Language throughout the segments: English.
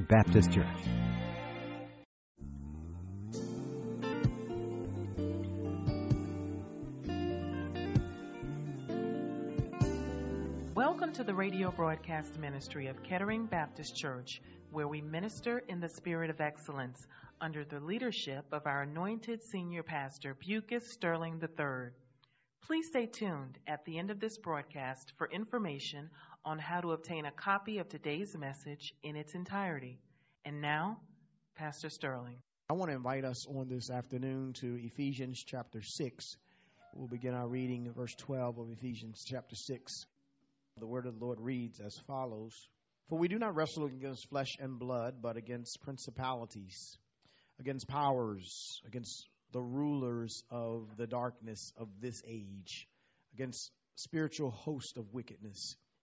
Baptist Church. Welcome to the radio broadcast ministry of Kettering Baptist Church, where we minister in the spirit of excellence under the leadership of our anointed senior pastor, Bucus Sterling III. Please stay tuned at the end of this broadcast for information on how to obtain a copy of today's message in its entirety. And now, Pastor Sterling. I want to invite us on this afternoon to Ephesians chapter 6. We'll begin our reading in verse 12 of Ephesians chapter 6. The word of the Lord reads as follows For we do not wrestle against flesh and blood, but against principalities, against powers, against the rulers of the darkness of this age, against spiritual host of wickedness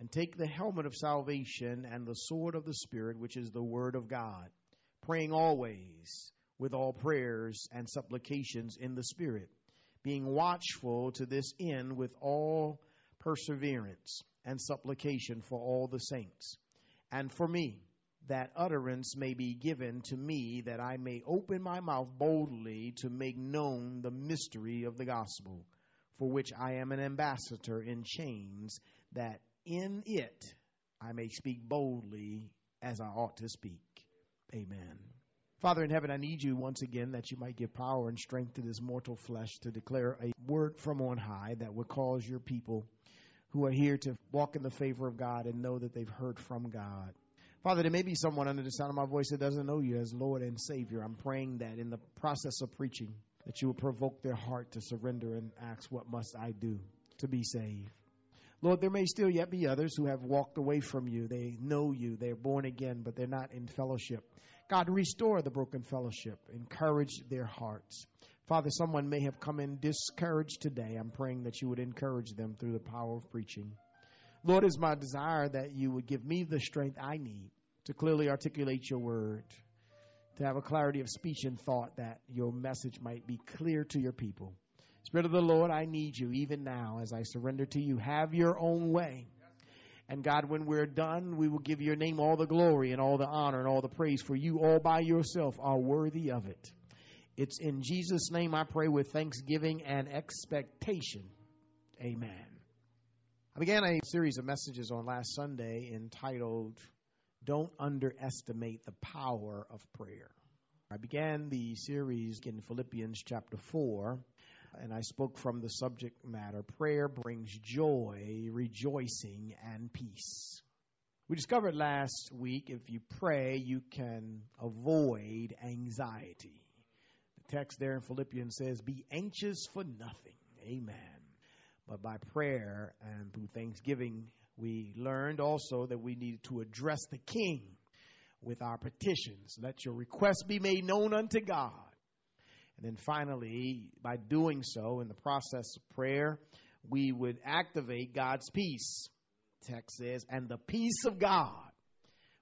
and take the helmet of salvation and the sword of the Spirit, which is the Word of God, praying always with all prayers and supplications in the Spirit, being watchful to this end with all perseverance and supplication for all the saints, and for me, that utterance may be given to me, that I may open my mouth boldly to make known the mystery of the gospel, for which I am an ambassador in chains, that in it I may speak boldly as I ought to speak. Amen. Father in heaven, I need you once again that you might give power and strength to this mortal flesh to declare a word from on high that would cause your people who are here to walk in the favor of God and know that they've heard from God. Father, there may be someone under the sound of my voice that doesn't know you as Lord and Savior. I'm praying that in the process of preaching, that you will provoke their heart to surrender and ask, What must I do to be saved? Lord, there may still yet be others who have walked away from you. They know you, they're born again, but they're not in fellowship. God, restore the broken fellowship, encourage their hearts. Father, someone may have come in discouraged today. I'm praying that you would encourage them through the power of preaching. Lord, it's my desire that you would give me the strength I need to clearly articulate your word, to have a clarity of speech and thought that your message might be clear to your people. Spirit of the Lord, I need you even now as I surrender to you. Have your own way. And God, when we're done, we will give your name all the glory and all the honor and all the praise, for you all by yourself are worthy of it. It's in Jesus' name I pray with thanksgiving and expectation. Amen. I began a series of messages on last Sunday entitled, Don't Underestimate the Power of Prayer. I began the series in Philippians chapter 4 and I spoke from the subject matter prayer brings joy, rejoicing, and peace. We discovered last week if you pray, you can avoid anxiety. The text there in Philippians says, Be anxious for nothing. Amen. But by prayer and through thanksgiving, we learned also that we needed to address the King with our petitions. Let your requests be made known unto God. And then finally, by doing so in the process of prayer, we would activate God's peace. Text says, and the peace of God,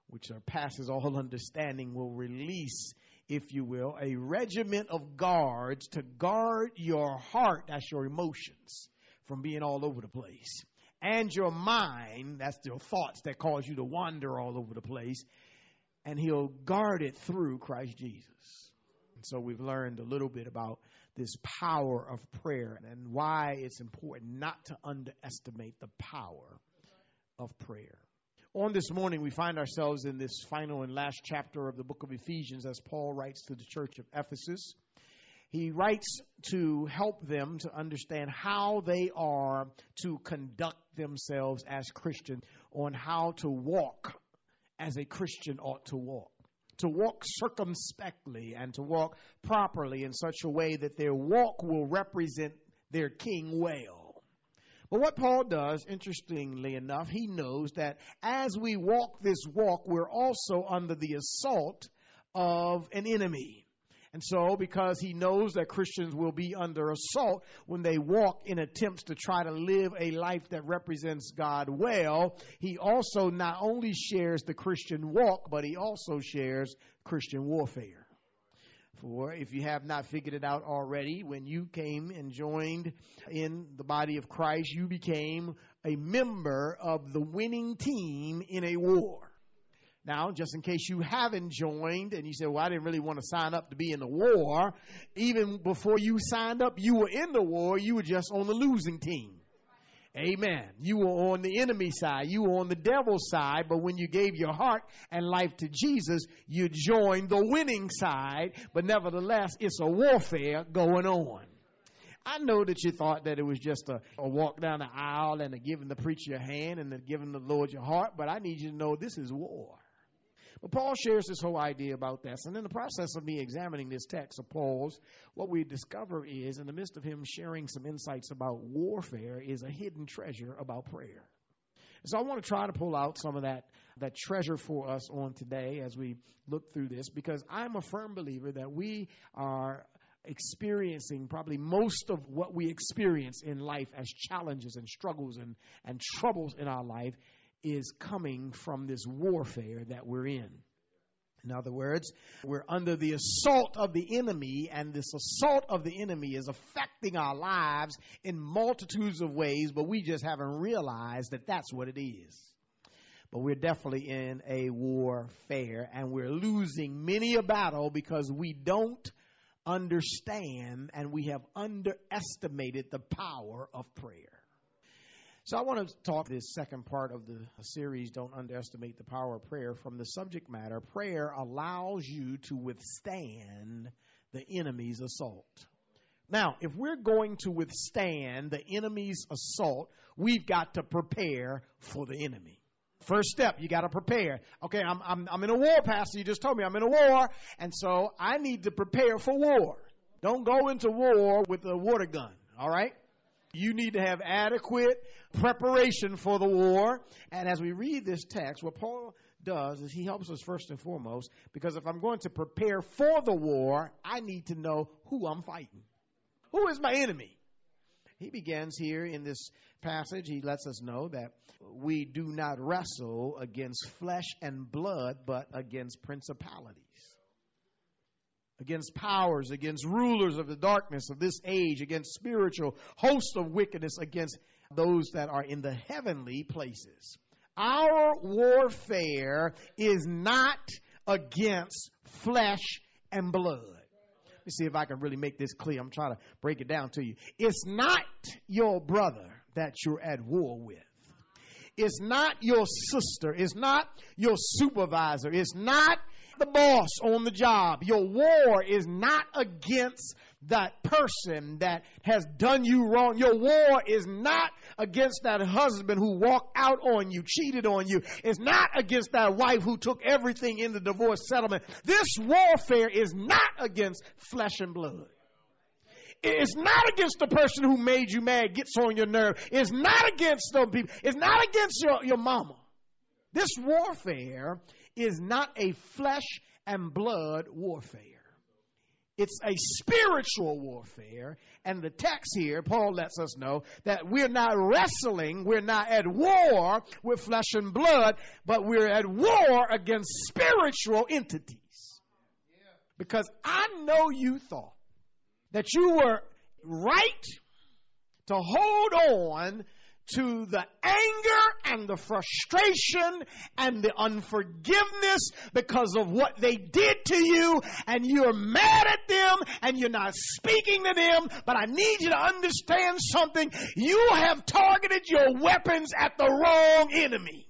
which surpasses all understanding, will release, if you will, a regiment of guards to guard your heart, that's your emotions, from being all over the place. And your mind, that's your thoughts that cause you to wander all over the place. And he'll guard it through Christ Jesus. So we've learned a little bit about this power of prayer and why it's important not to underestimate the power of prayer. On this morning, we find ourselves in this final and last chapter of the book of Ephesians as Paul writes to the church of Ephesus. He writes to help them to understand how they are to conduct themselves as Christians, on how to walk as a Christian ought to walk. To walk circumspectly and to walk properly in such a way that their walk will represent their king well. But what Paul does, interestingly enough, he knows that as we walk this walk, we're also under the assault of an enemy. And so, because he knows that Christians will be under assault when they walk in attempts to try to live a life that represents God well, he also not only shares the Christian walk, but he also shares Christian warfare. For if you have not figured it out already, when you came and joined in the body of Christ, you became a member of the winning team in a war. Now, just in case you haven't joined and you say, well, I didn't really want to sign up to be in the war, even before you signed up, you were in the war, you were just on the losing team. Amen. You were on the enemy side. You were on the devil's side. But when you gave your heart and life to Jesus, you joined the winning side. But nevertheless, it's a warfare going on. I know that you thought that it was just a, a walk down the aisle and a giving the preacher your hand and a giving the Lord your heart, but I need you to know this is war. But Paul shares this whole idea about this. And in the process of me examining this text of Paul's, what we discover is, in the midst of him sharing some insights about warfare, is a hidden treasure about prayer. So I want to try to pull out some of that, that treasure for us on today as we look through this, because I'm a firm believer that we are experiencing probably most of what we experience in life as challenges and struggles and, and troubles in our life is coming from this warfare that we're in. In other words, we're under the assault of the enemy, and this assault of the enemy is affecting our lives in multitudes of ways, but we just haven't realized that that's what it is. But we're definitely in a warfare, and we're losing many a battle because we don't understand and we have underestimated the power of prayer. So I want to talk this second part of the series, Don't Underestimate the Power of Prayer, from the subject matter. Prayer allows you to withstand the enemy's assault. Now, if we're going to withstand the enemy's assault, we've got to prepare for the enemy. First step, you got to prepare. Okay, I'm, I'm, I'm in a war, Pastor. You just told me I'm in a war, and so I need to prepare for war. Don't go into war with a water gun, all right? You need to have adequate preparation for the war. And as we read this text, what Paul does is he helps us first and foremost because if I'm going to prepare for the war, I need to know who I'm fighting. Who is my enemy? He begins here in this passage, he lets us know that we do not wrestle against flesh and blood, but against principalities against powers, against rulers of the darkness of this age, against spiritual hosts of wickedness, against those that are in the heavenly places. Our warfare is not against flesh and blood. Let me see if I can really make this clear. I'm trying to break it down to you. It's not your brother that you're at war with. It's not your sister. It's not your supervisor. It's not the boss on the job. Your war is not against that person that has done you wrong. Your war is not against that husband who walked out on you, cheated on you. It's not against that wife who took everything in the divorce settlement. This warfare is not against flesh and blood. It's not against the person who made you mad, gets on your nerve. It's not against those people. It's not against your, your mama. This warfare is not a flesh and blood warfare. It's a spiritual warfare. And the text here, Paul lets us know that we're not wrestling, we're not at war with flesh and blood, but we're at war against spiritual entities. Because I know you thought that you were right to hold on to the anger and the frustration and the unforgiveness because of what they did to you and you're mad at them and you're not speaking to them. But I need you to understand something. You have targeted your weapons at the wrong enemy.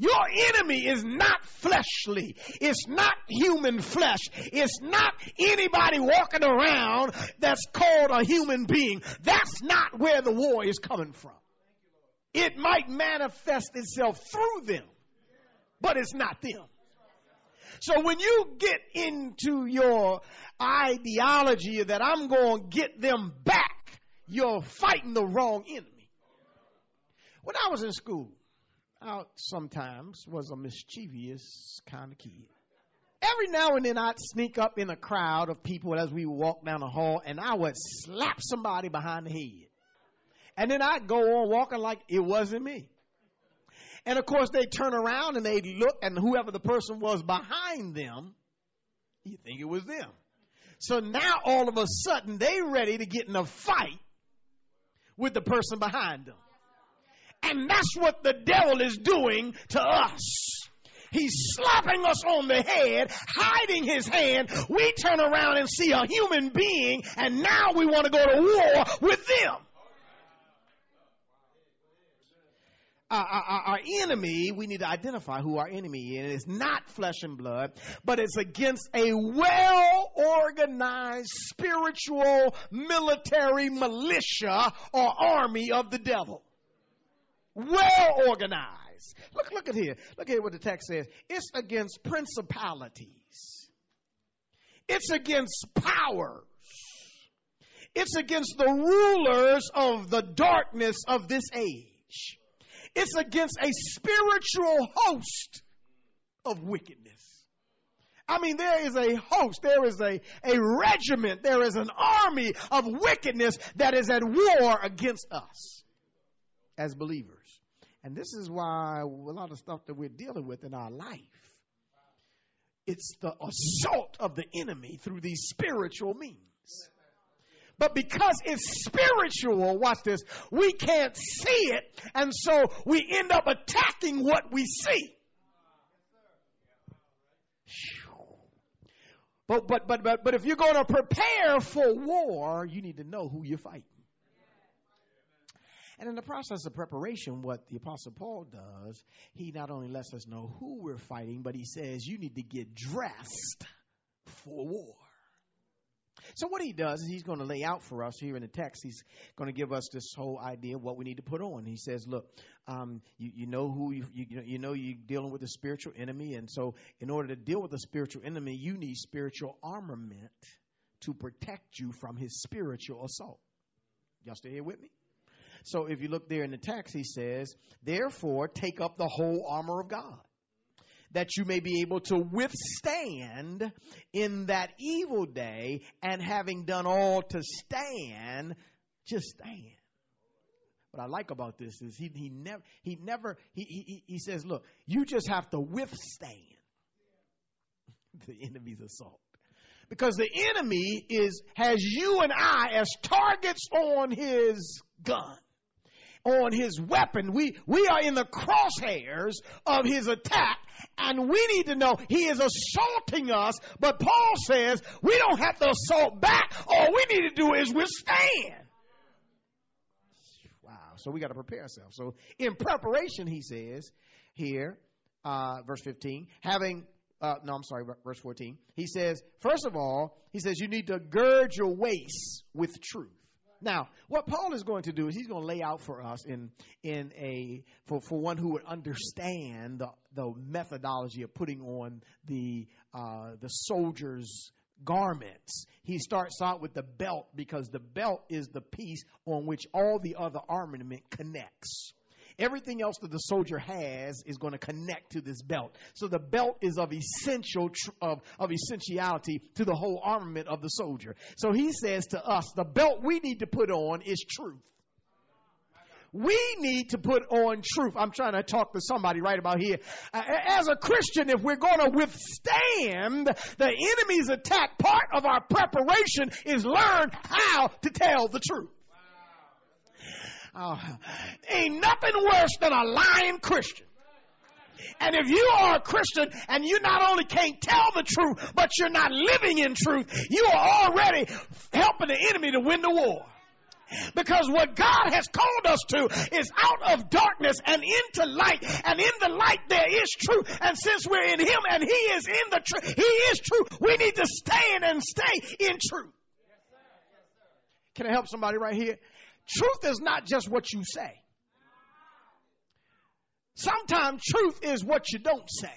Your enemy is not fleshly. It's not human flesh. It's not anybody walking around that's called a human being. That's not where the war is coming from. It might manifest itself through them, but it's not them. So when you get into your ideology that I'm going to get them back, you're fighting the wrong enemy. When I was in school, I sometimes was a mischievous kind of kid. Every now and then I'd sneak up in a crowd of people as we walk down the hall and I would slap somebody behind the head. And then I'd go on walking like it wasn't me. And of course they'd turn around and they'd look and whoever the person was behind them, you think it was them. So now all of a sudden they're ready to get in a fight with the person behind them. And that's what the devil is doing to us. He's slapping us on the head, hiding his hand. We turn around and see a human being, and now we want to go to war with them. Our, our, our, enemy, we need to identify who our enemy is. It's not flesh and blood, but it's against a well organized spiritual military militia or army of the devil well organized. Look, look at here. Look at what the text says. It's against principalities. It's against powers. It's against the rulers of the darkness of this age. It's against a spiritual host of wickedness. I mean, there is a host, there is a, a regiment, there is an army of wickedness that is at war against us as believers. And this is why a lot of stuff that we're dealing with in our life, it's the assault of the enemy through these spiritual means. But because it's spiritual, watch this, we can't see it, and so we end up attacking what we see. But, but, but, but, but if you're going to prepare for war, you need to know who you're fighting. And in the process of preparation, what the Apostle Paul does, he not only lets us know who we're fighting, but he says you need to get dressed for war. So what he does is he's going to lay out for us here in the text. He's going to give us this whole idea of what we need to put on. He says, "Look, um, you, you, know who you, you, you know you're dealing with a spiritual enemy, and so in order to deal with a spiritual enemy, you need spiritual armament to protect you from his spiritual assault." Y'all stay here with me? So if you look there in the text, he says, Therefore, take up the whole armor of God, that you may be able to withstand in that evil day, and having done all to stand, just stand. What I like about this is he, he never he never he, he he says, look, you just have to withstand the enemy's assault because the enemy is has you and I as targets on his gun on his weapon. We, we are in the crosshairs of his attack and we need to know he is assaulting us. But Paul says we don't have to assault back. All we need to do is withstand. Wow. So we got to prepare ourselves. So in preparation, he says here, uh, verse 15, having uh, no, I'm sorry, verse 14. He says, first of all, he says, you need to gird your waist with truth. Now, what Paul is going to do is he's going to lay out for us in in a for, for one who would understand the, the methodology of putting on the uh, the soldier's garments. He starts out with the belt because the belt is the piece on which all the other armament connects. Everything else that the soldier has is going to connect to this belt. So the belt is of essential of, of essentiality to the whole armament of the soldier. So he says to us, the belt we need to put on is truth. We need to put on truth. I'm trying to talk to somebody right about here. As a Christian, if we're going to withstand the enemy's attack, part of our preparation is learn how to tell the truth. Oh, ain't nothing worse than a lying Christian. And if you are a Christian and you not only can't tell the truth, but you're not living in truth, you are already helping the enemy to win the war. Because what God has called us to is out of darkness and into light. And in the light there is truth. And since we're in Him and He is in the truth, He is true, we need to stand and stay in truth. Can I help somebody right here? Truth is not just what you say. Sometimes truth is what you don't say.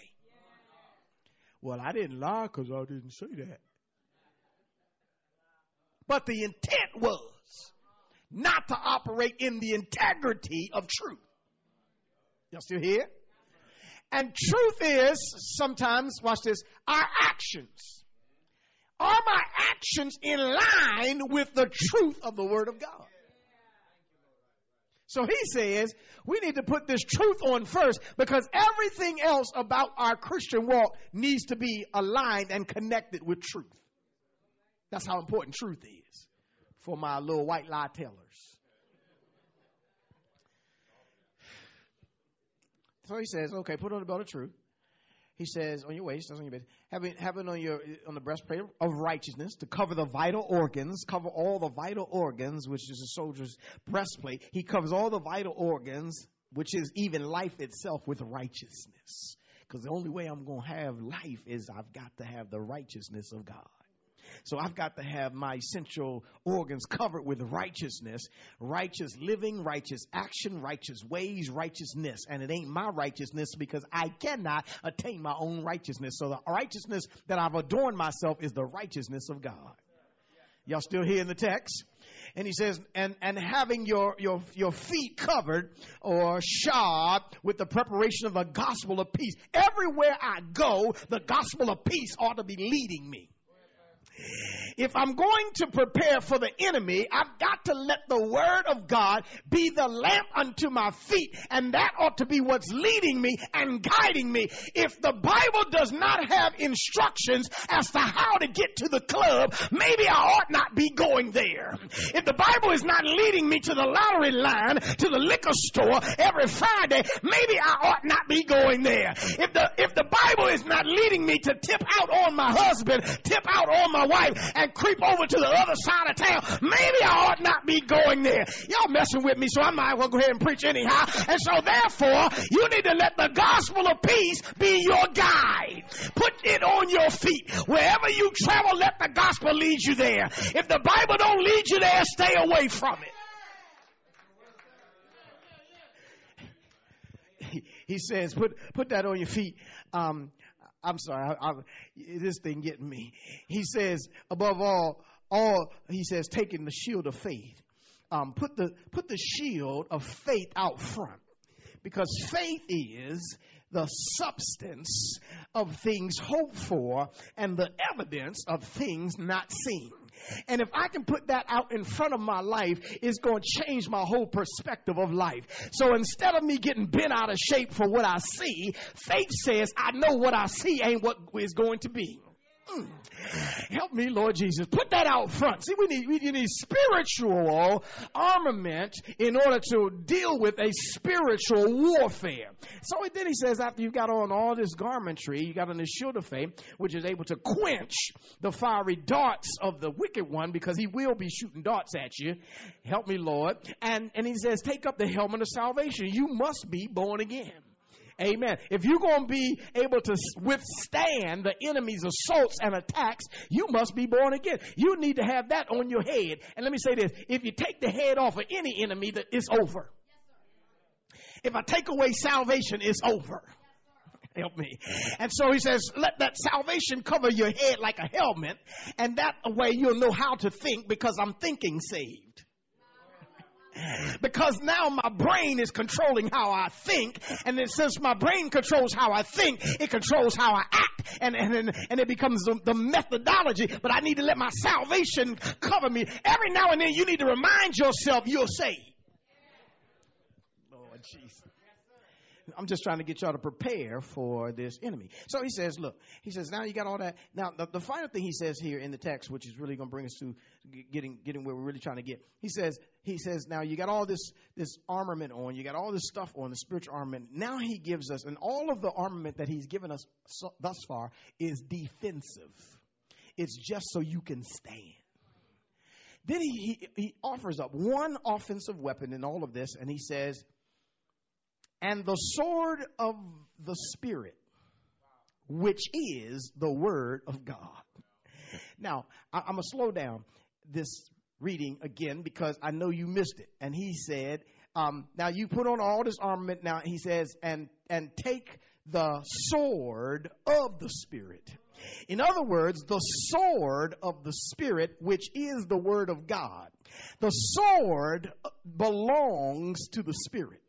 Well, I didn't lie because I didn't say that. But the intent was not to operate in the integrity of truth. Y'all still here? And truth is sometimes, watch this, our actions. Are my actions in line with the truth of the Word of God? So he says we need to put this truth on first because everything else about our Christian walk needs to be aligned and connected with truth. That's how important truth is for my little white lie tellers. So he says, okay, put on the belt of truth. He says, on your waist, that's on your base, having, having on your on the breastplate of righteousness to cover the vital organs, cover all the vital organs, which is a soldier's breastplate. He covers all the vital organs, which is even life itself, with righteousness. Because the only way I'm going to have life is I've got to have the righteousness of God. So I've got to have my central organs covered with righteousness, righteous living, righteous action, righteous ways, righteousness. And it ain't my righteousness because I cannot attain my own righteousness. So the righteousness that I've adorned myself is the righteousness of God. Y'all still here in the text? And he says, and, and having your, your, your feet covered or shod with the preparation of the gospel of peace. Everywhere I go, the gospel of peace ought to be leading me. If I'm going to prepare for the enemy, I've got to let the word of God be the lamp unto my feet. And that ought to be what's leading me and guiding me. If the Bible does not have instructions as to how to get to the club, maybe I ought not be going there. If the Bible is not leading me to the lottery line, to the liquor store every Friday, maybe I ought not be going there. If the, if the Bible is not leading me to tip out on my husband, tip out on my wife, and creep over to the other side of town, maybe I ought not be going there. Y'all messing with me, so I might as well go ahead and preach anyhow. And so therefore, you need to let the gospel of peace be your guide. Put it on your feet. Wherever you travel, let the gospel lead you there. If the Bible don't lead you there, stay away from it. He says, put, put that on your feet. Um, I'm sorry, I, I, this thing getting me. He says, above all, all he says, taking the shield of faith. Um, put the put the shield of faith out front, because faith is the substance of things hoped for and the evidence of things not seen. And if I can put that out in front of my life, it's going to change my whole perspective of life. So instead of me getting bent out of shape for what I see, faith says, I know what I see ain't what is going to be. Mm. Help me, Lord Jesus. Put that out front. See, we need, we need spiritual armament in order to deal with a spiritual warfare. So then he says, after you've got on all this garmentry, you got on the shield of faith, which is able to quench the fiery darts of the wicked one because he will be shooting darts at you. Help me, Lord. And, and he says, take up the helmet of salvation. You must be born again. Amen. If you're going to be able to withstand the enemy's assaults and attacks, you must be born again. You need to have that on your head. And let me say this if you take the head off of any enemy, it's over. If I take away salvation, it's over. Help me. And so he says, let that salvation cover your head like a helmet, and that way you'll know how to think because I'm thinking saved. Because now my brain is controlling how I think. And then since my brain controls how I think, it controls how I act. And, and, and it becomes the, the methodology. But I need to let my salvation cover me. Every now and then you need to remind yourself you're saved. Lord Jesus. I'm just trying to get y'all to prepare for this enemy. So he says, look, he says, now you got all that. Now, the, the final thing he says here in the text, which is really going to bring us to getting, getting where we're really trying to get. He says, he says, now you got all this, this armament on, you got all this stuff on, the spiritual armament. Now he gives us, and all of the armament that he's given us so, thus far is defensive. It's just so you can stand. then he, he, he offers up one offensive weapon in all of this, and he says, and the sword of the Spirit, which is the word of God. Now, I'm going to slow down this reading again because I know you missed it. And he said, um, now you put on all this armament. Now he says, and, and take the sword of the Spirit. In other words, the sword of the Spirit, which is the Word of God. The sword belongs to the Spirit.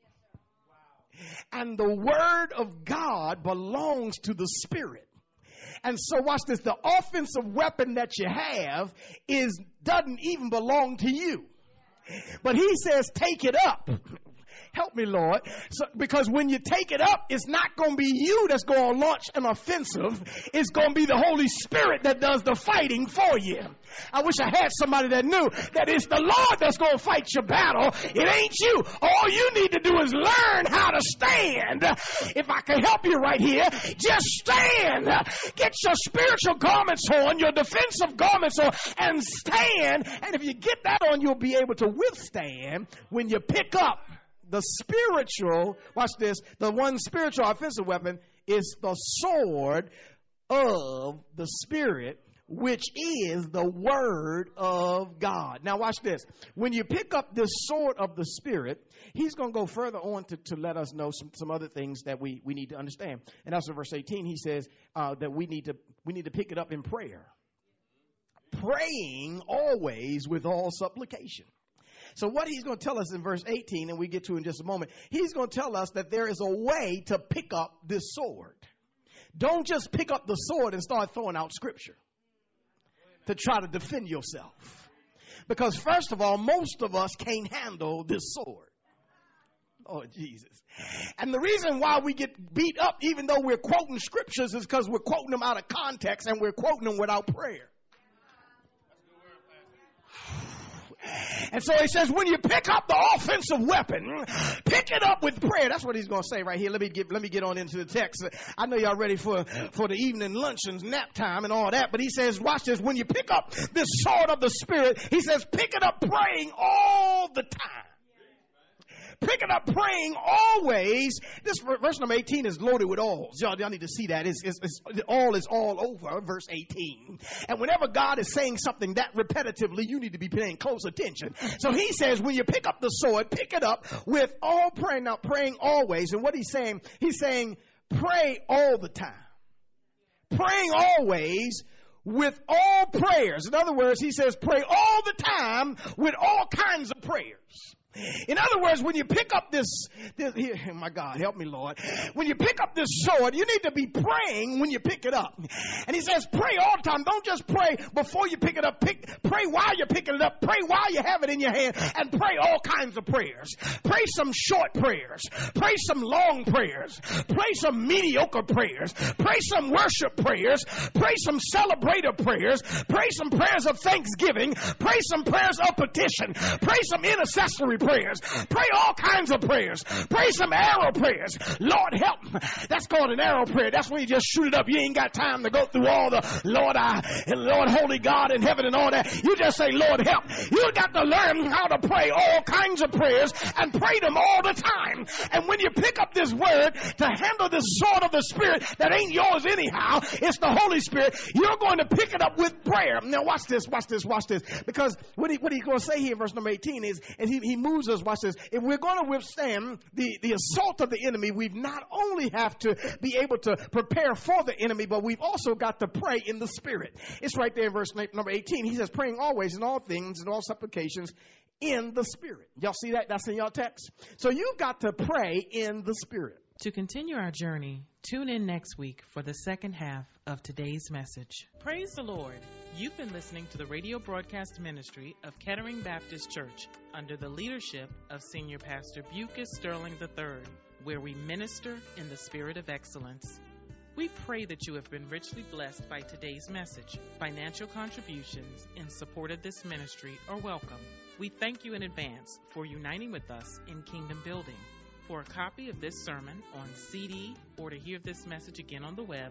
And the Word of God belongs to the Spirit. And so watch this. The offensive weapon that you have is, doesn't even belong to you. But he says, take it up. Help me, Lord. So, because when you take it up, it's not going to be you that's going to launch an offensive. It's going to be the Holy Spirit that does the fighting for you. I wish I had somebody that knew that it's the Lord that's going to fight your battle. It ain't you. All you need to do is learn how to stand. If I can help you right here, just stand. Get your spiritual garments on, your defensive garments on, and stand. And if you get that on, you'll be able to withstand when you pick up the spiritual, watch this, the one spiritual offensive weapon is the sword of the Spirit, which is the Word of God. Now, watch this. When you pick up this sword of the Spirit, he's going to go further on to, to let us know some, some other things that we, we need to understand. And that's in verse 18. He says uh, that we need, to, we need to pick it up in prayer. Praying always with all supplication. So what he's going to tell us in verse 18, and we get to in just a moment, he's going to tell us that there is a way to pick up this sword. Don't just pick up the sword and start throwing out scripture to try to defend yourself. Because first of all, most of us can't handle this sword. Oh, Jesus. And the reason why we get beat up, even though we're quoting scriptures, is because we're quoting them out of context and we're quoting them without prayer. And so he says, when you pick up the offensive weapon, pick it up with prayer. That's what he's going to say right here. Let me get, let me get on into the text. I know y'all ready for, for the evening luncheons, nap time and all that, but he says, watch this. When you pick up this sword of the spirit, he says, pick it up praying all the time picking up praying always. This verse number 18 is loaded with all. Y'all, y'all need to see that. It's, it's, it's, all is all over verse 18. And whenever God is saying something that repetitively, you need to be paying close attention. So he says, when you pick up the sword, pick it up with all praying. Now, praying always. And what he's saying, he's saying, pray all the time. Praying always with all prayers. In other words, he says, pray all the time with all kinds of prayers. In other words, when you pick up this, this oh my God, help me, Lord. When you pick up this sword, you need to be praying when you pick it up. And he says, pray all the time. Don't just pray before you pick it up. Pick, pray while you're picking it up. Pray while you have it in your hand and pray all kinds of prayers. Pray some short prayers. Pray some long prayers. Pray some mediocre prayers. Pray some worship prayers. Pray some celebrator prayers. Pray some prayers of thanksgiving. Pray some prayers of petition. Pray some intercessory prayers. Pray all kinds of prayers. Pray some arrow prayers. Lord help. That's called an arrow prayer. That's when you just shoot it up. You ain't got time to go through all the Lord I and Lord Holy God in heaven and all that. You just say, Lord help. You got to learn how to pray all kinds of prayers and pray them all the time. And when you pick up this word to handle this sword of the Spirit that ain't yours anyhow, it's the Holy Spirit, you're going to pick it up with prayer. Now watch this, watch this, watch this. Because what, he, what he's going to say here in verse number 18 is, and he, he moves moves us, watch this, if we're going to withstand the, the assault of the enemy, we've not only have to be able to prepare for the enemy, but we've also got to pray in the spirit. It's right there in verse number 18. He says, praying always in all things and all supplications in the spirit. Y'all see that? That's in your text. So you've got to pray in the spirit. To continue our journey, tune in next week for the second half of today's message. Praise the Lord. You've been listening to the radio broadcast ministry of Kettering Baptist Church under the leadership of Senior Pastor Bucus Sterling III, where we minister in the spirit of excellence. We pray that you have been richly blessed by today's message. Financial contributions in support of this ministry are welcome. We thank you in advance for uniting with us in kingdom building. For a copy of this sermon on CD or to hear this message again on the web,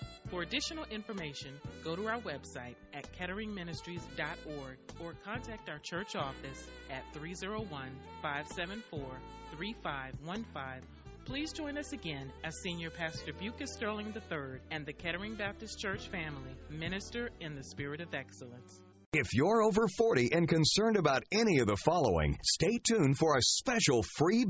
For additional information, go to our website at ketteringministries.org or contact our church office at 301 574 3515. Please join us again as Senior Pastor Bucus Sterling III and the Kettering Baptist Church family minister in the spirit of excellence. If you're over 40 and concerned about any of the following, stay tuned for a special free